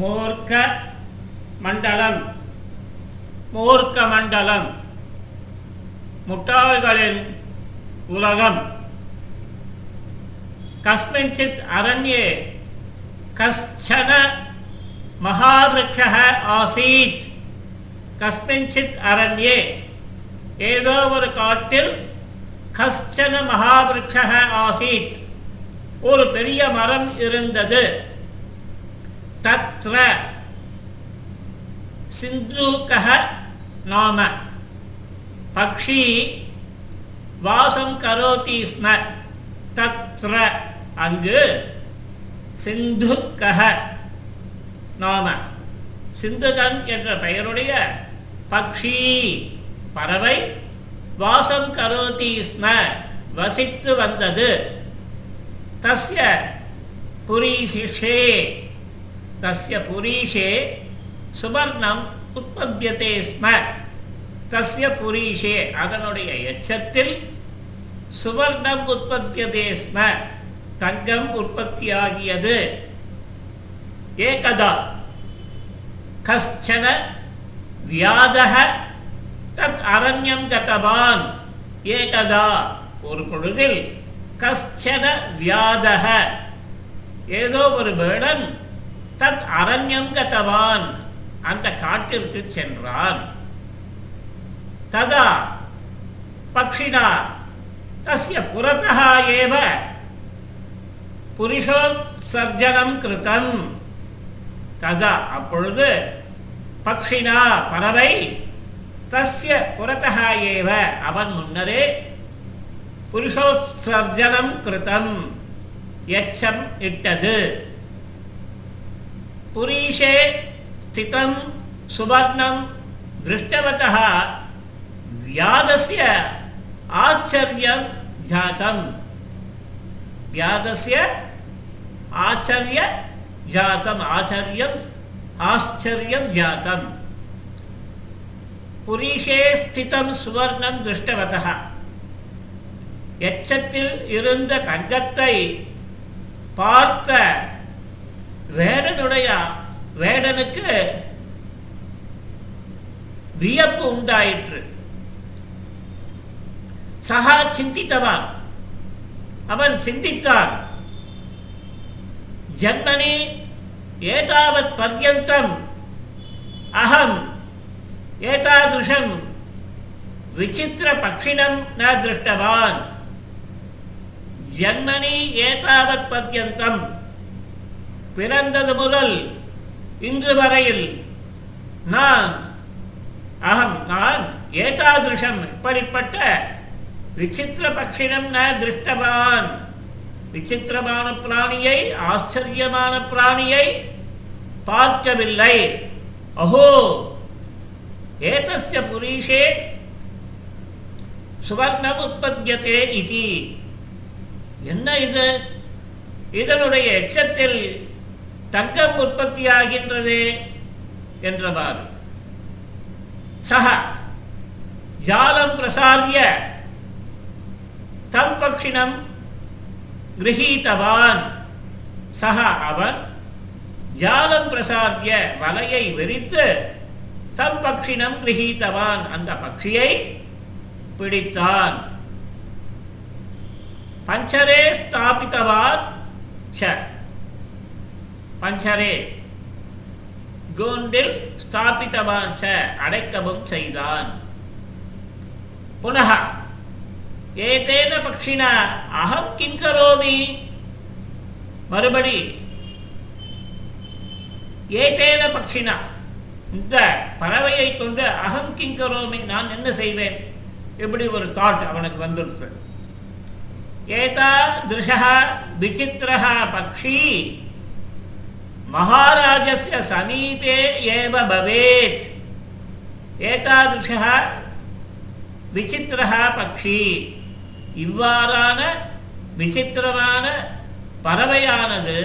மூர்க்க மண்டலம். மூர்க்க மண்டலம். முட்டாள்களின் உலகம். கஸ்மிஞ்சித் அரண்யே கஷ்சன மகாவிருட்சः ஆசீத். கஸ்மிஞ்சித் அரண்யே ஏதோ ஒரு காட்டில் கஷ்சன மகாவிருட்சः ஆசீத். ஒரு பெரிய மரம் இருந்தது. தத்ர சிந்தூக்கஹ நாம பக்ஷி வாசம் கரோதி ஸ்ம தத்ர அங்கு சிந்துக்கஹ நாம சிந்துகன் என்ற பெயருடைய பக்ஷி பறவை வாசம் கரோதி ஸ்ம வசித்து வந்தது தஸ்ய புரீஷே தஸ்ய புரீஷே சுவர்ணம் உற்பத்தியதே ஸ்ம தஸ்ய புரீஷே அதனுடைய எச்சத்தில் சுவர்ணம் உற்பத்தியதே ஸ்ம தங்கம் உற்பத்தியாகியது। ஏகதா। கஷ்டன வியாதக தத் அரண்யம் கதவான் ஏகதா। ஒரு பொழுதில் கஷ்டன வியாதக। ஏதோ ஒரு வேடன் தத் அரண்யம் கதவான் அந்த காட்டிற்கு சென்றான். ததா பக்ஷிணா தஸ்ய புறத்தः ஏவ. புருஷோத்சர்ஜனம் கிருதம். ததா அப்பொழுது பக்ஷினா பறவை தஸ்ய புறத்தः ஏவ. அவன் முன்னரே புருஷோத்சர்ஜனம் கிருதம். எச்சம் இட்டது. புரீஷே ஸ்திதம் சுவர்ணம் திருஷ்டவதः व्यादस्य आश्चर्यं जातं व्यादस्य आचर्य जातम् आचर्यम् आश्चर्यं जातं புரீஷே ஸ்திதம் சுவர்ணம் திருஷ்டவதः எச்சத்தில் இருந்த தங்கத்தை பார்த்த வேடனுடைய வேடனுக்கு வியப்பு உண்டாயிற்று. சகா சிந்தித்தவான். அவன் சிந்தித்தான். ஜன்மனி ஏதாவத் பர்யந்தம். அகம் ஏதாதிருஷம் விசித்திர பக்ஷிணம் ந திருஷ்டவான். ஜன்மனி ஏதாவத் பர்யந்தம். பிறந்தது முதல் இன்று வரையில் நான் அகம் நான் ஏதாதிருஷம் இப்படிப்பட்ட விசித்திர பட்சிடம் ந திருஷ்டவான். விசித்திரமான பிராணியை ஆச்சரியமான பிராணியை பார்க்கவில்லை. அஹோ ஏதஸ்ய புரீஷே சுவர்ணம் உற்பத்தியதே இது. என்ன இது? இதனுடைய எச்சத்தில் தங்கம் உற்பத்தி ஆகின்றது என்றவாறு. சக ஜாலம் பிரசாரிய தம் பக்ஷிணம் கிரகீதவான். சக அவன் ஜாலம் பிரசாரிய வலையை விரித்து தம் பக்ஷிணம் கிரகீதவான் அந்த பக்ஷியை பிடித்தான். பஞ்சரே ஸ்தாபித்தவான் ச. பஞ்சரே. கூண்டில் ஸ்தாபித்தவான் ச அடைக்கவும் செய்தான். புனக ஏதேன பக்ஷினா அகம் கிங்கரோமி மறுபடி ஏதேன பக்ஷினா இந்த பறவையை கொண்டு அகம் கிங்கரோமி நான் என்ன செய்வேன்? இப்படி ஒரு தாட் அவனுக்கு வந்திருக்கு ஏதா திருஷா விசித்திரா பக்ஷி மகாராஜஸ்ய சமீபே ஏவ பவேத். ஏதாதிருஷா விசித்திரா பக்ஷி. இவ்வாறான விசித்திரமான பறவையானது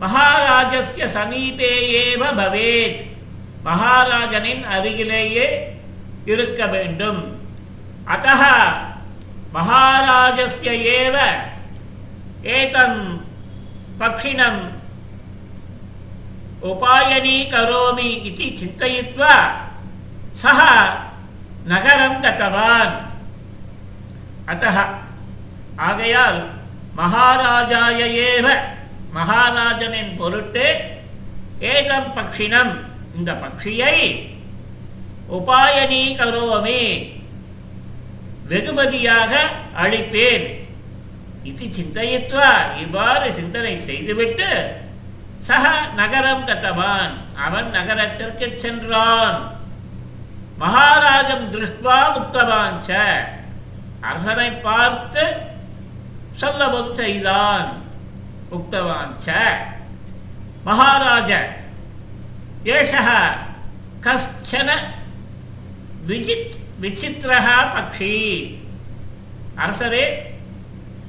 மகாராஜஸ்ய சமீபே ஏவ பவேத். மகாராஜனின் அருகிலேயே இருக்க வேண்டும். அத்த மகாராஜஸ்ய ஏவ ஏதம் பக்ஷிணம் உபாயனீகரோமி இது சிந்தயித்வா சக நகரம் கதவான் அத்தக ஆகையால் மகாராஜாய ஏவ மகாராஜனின் பொருட்டு ஏதம் பக்ஷினம் இந்த பக்ஷியை உபாயனி கரோமி வெகுமதியாக அளிப்பேன்। இது சிந்தயித்வா இவ்வாறு சிந்தனை செய்துவிட்டு சக நகரம் கத்தவான் அவன் நகரத்திற்கு சென்றான். மகாராஜம் திருஷ்டுவா உக்தவான் ச அரசனை பார்த்து சொல்லவும் செய்தான். உக்தவான் ச மகாராஜ ஏஷக கஷ்டன விஜித் விசித்திரः பக்ஷி. அரசரே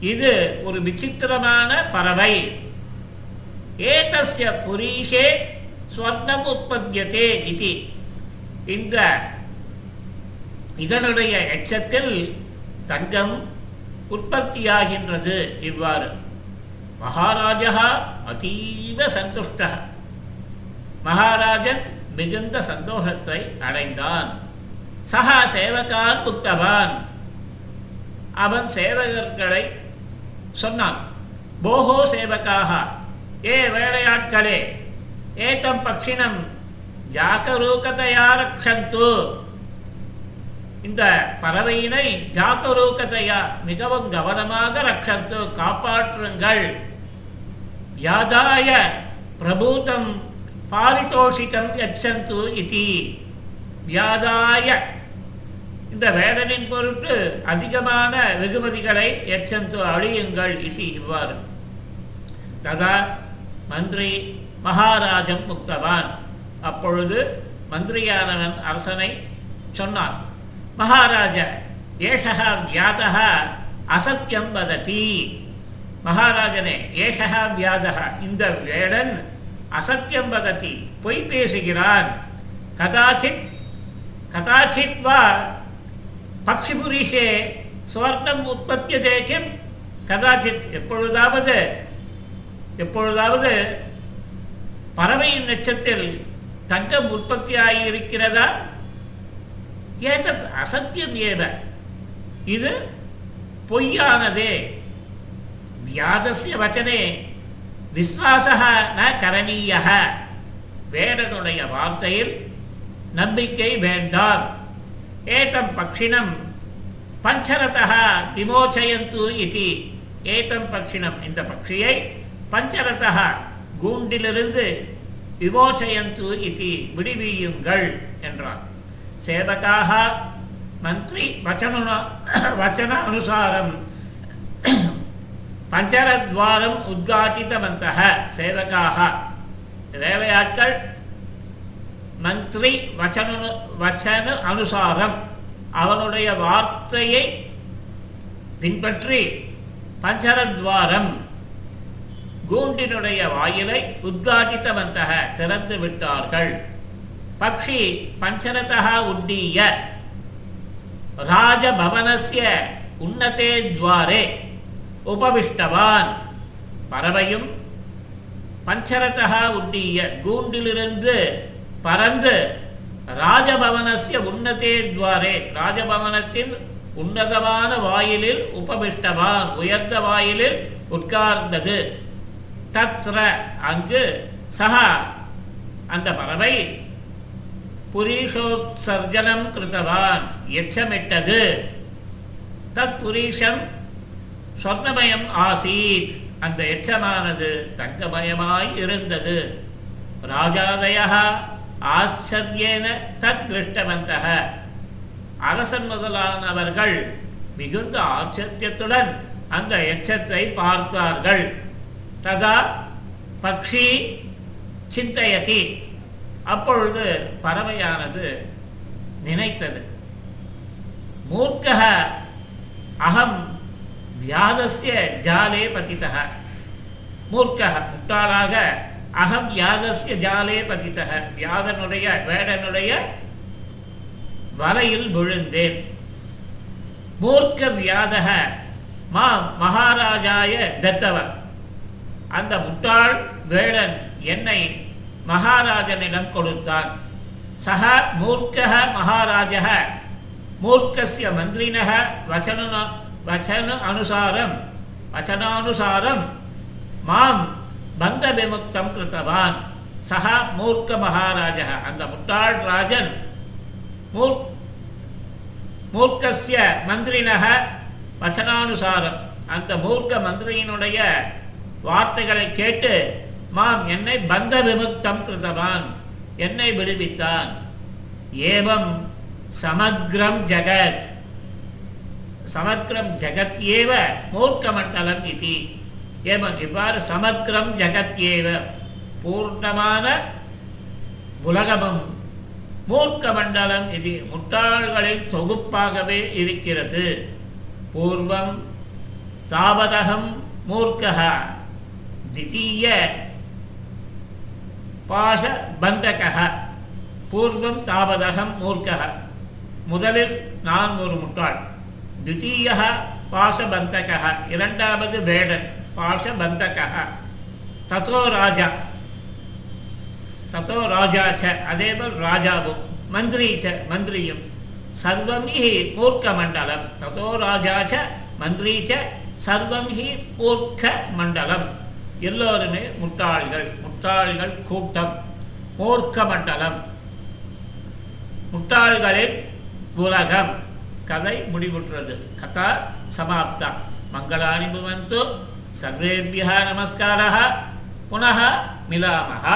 இது ஒரு விசித்திரமான பறவை. ஏதஸ்ய புரீஷே ஸ்வர்ணம் உற்பத்தியதே இது இந்த இதனுடைய எச்சத்தில் தங்கம் உற்பத்தியாகின்றது இவ்வாறு. மகாராஜா அதீவ சந்துஷ்ட. மகாராஜன் மிகுந்த சந்தோஷத்தை அடைந்தான். சகா சேவகான் புத்தவான் அவன் சேவகர்களை சொன்னான் போகோ சேவகாக ஏ வேலையாட்களே ஏதம் பக்ஷினம் ஜாகரூகதையா ரக்ஷந்து. இந்த பறவையினை ஜாகரூகதையா மிகவும் கவனமாக ரக்ஷந்து காப்பாற்றுங்கள். யாதாய பிரபூதம் பாரிதோஷிகம் யச்சந்து இதி. வியாதாய. இந்த வேடனின் பொருட்டு அதிகமான வெகுமதிகளை எச்சந்து அழியுங்கள் இது இவ்வாறு. ததா மந்திரி மகாராஜம் முக்தவான். அப்பொழுது மந்திரியானவன் அரசனை சொன்னான் மகாராஜ ஏஷகா வியாதா அசத்தியம் வததி. மகாராஜனே ஏஷகா வியாதகா இந்த வேடன் அசத்தியம் வதத்தி பொய் பேசுகிறான். கதாச்சித் கதாச்சித் வா பக்ஷிபுரிஷே சுவர்ணம் உற்பத்தியதே கிம் கதாச்சித் எப்பொழுதாவது எப்பொழுதாவது பறவையின் நட்சத்தில் தங்கம் உற்பத்தியாகி இருக்கிறதா ஏதத் அசத்தியம் ஏவ? இது பொய்யானதே. வியாதசிய வச்சனே விஸ்வாசக ந கரணீய வேடனுடைய வார்த்தையில் நம்பிக்கை வேண்டாம். ஏதம் பக்ஷினம் பஞ்சரதா விமோச்சயந்து இது. ஏதம் பக்ஷினம் இந்த பக்ஷியை பஞ்சரதா கூண்டிலிருந்து விமோச்சயந்து இது விடுவியுங்கள் என்றார் சேவகாக மந்திரி வச்சன வச்சன அனுசாரம் பஞ்சரத்வாரம் உத்காட்டித்தவந்தக சேவகாக வேலையாட்கள் மந்திரி வச்சன வச்சன அனுசாரம் அவனுடைய வார்த்தையை பின்பற்றி பஞ்சரத்வாரம் கூண்டினுடைய வாயிலை உத்காட்டித்தவந்தக திறந்து விட்டார்கள். பக்ஷி பஞ்சரதः உட்டீய ராஜபவனசிய உன்னதே துவாரே. உபவிஷ்டவான். பறவையும் பஞ்சரதः உண்டிய கூண்டிலிருந்து பறந்து ராஜபவனசிய உன்னதே துவாரே. ராஜபவனத்தின் உன்னதமான வாயிலில் உபவிஷ்டவான் உயர்ந்த வாயிலில் உட்கார்ந்தது. தத்ர அங்கு சஹா. அந்த பறவை புரீஷோத்சர்ஜனம் கிருத்தவான் எச்சமிட்டது. தத் புரீஷம் சொர்ணமயம் ஆசீத். அந்த எச்சமானது தங்கமயமாய் இருந்தது. ராஜாதயா ஆச்சரியேன தத் திருஷ்டவந்தக. அரசன் முதலானவர்கள் மிகுந்த ஆச்சரியத்துடன் அந்த எச்சத்தை பார்த்தார்கள். ததா பக்ஷி சிந்தையதி அப்பொழுது பறவையானது நினைத்தது. மூர்க்க அகம் வியாதஸ்ய ஜாலே பதித்தக மூர்க்க முட்டாளாக அகம் வியாதஸ்ய ஜாலே பதித்தக வியாதனுடைய வேடனுடைய வலையில் விழுந்தேன். மூர்க்க வியாதக மா மகாராஜாய தத்தவன் அந்த முட்டாள் வேடன் என்னை மகாராஜனிடம் கொடுத்தான் சக மூர்க்கக மகாராஜக மூர்க்கசிய மந்திரினக வச்சன வச்சன அனுசாரம் வச்சனானுசாரம் மாம் பந்த விமுக்தம் கிருத்தவான். சக மூர்க்க மகாராஜः அந்த முட்டாள் ராஜன் மூர் மூர்க்கசிய மந்திரினக வச்சனானுசாரம். அந்த மூர்க்க மந்திரியினுடைய வார்த்தைகளை கேட்டு மாம் என்னை பந்த விமுக்தம் கிருதவான் என்னை விடுவித்தான். ஏவம் சமக்ரம் ஜகத். சமக்ரம் ஜகத் ஏவ மூர்க்கமண்டலம் இது. ஏவம் இவ்வாறு சமக்ரம் ஜகத் ஏவ பூர்ணமான உலகமும் மூர்க்க மண்டலம் இது முட்டாள்களின் தொகுப்பாகவே இருக்கிறது. பூர்வம் தாவதகம் மூர்க்கः தித்தீய பாஷ பந்தகः பூர்வம் தாவதகம் மூர்க்கः முதலில் நான் ஒரு முட்டாள். தித்தீய பாஷபந்தகः இரண்டாவது வேடன் பாஷபந்தகः ததோ ராஜா தத்தோ ராஜா ச அதேபோல் ராஜாவும் மந்திரி ச மந்திரியும்। சர்வம் ஹி மூர்க்க மண்டலம் தத்தோ ராஜா ச மந்திரி ச சர்வம் ஹி மூர்க்க மண்டலம் எல்லோருமே முட்டாள்கள். முட்டாள்கள் கூட்டம் மூர்க்க மண்டலம். முட்டாள்களின் உலகம். கதை முடிவுற்றது. கதா சமாப்தா. மங்களானி புவந்து சர்வேபியா நமஸ்காரா புனः மிலாமः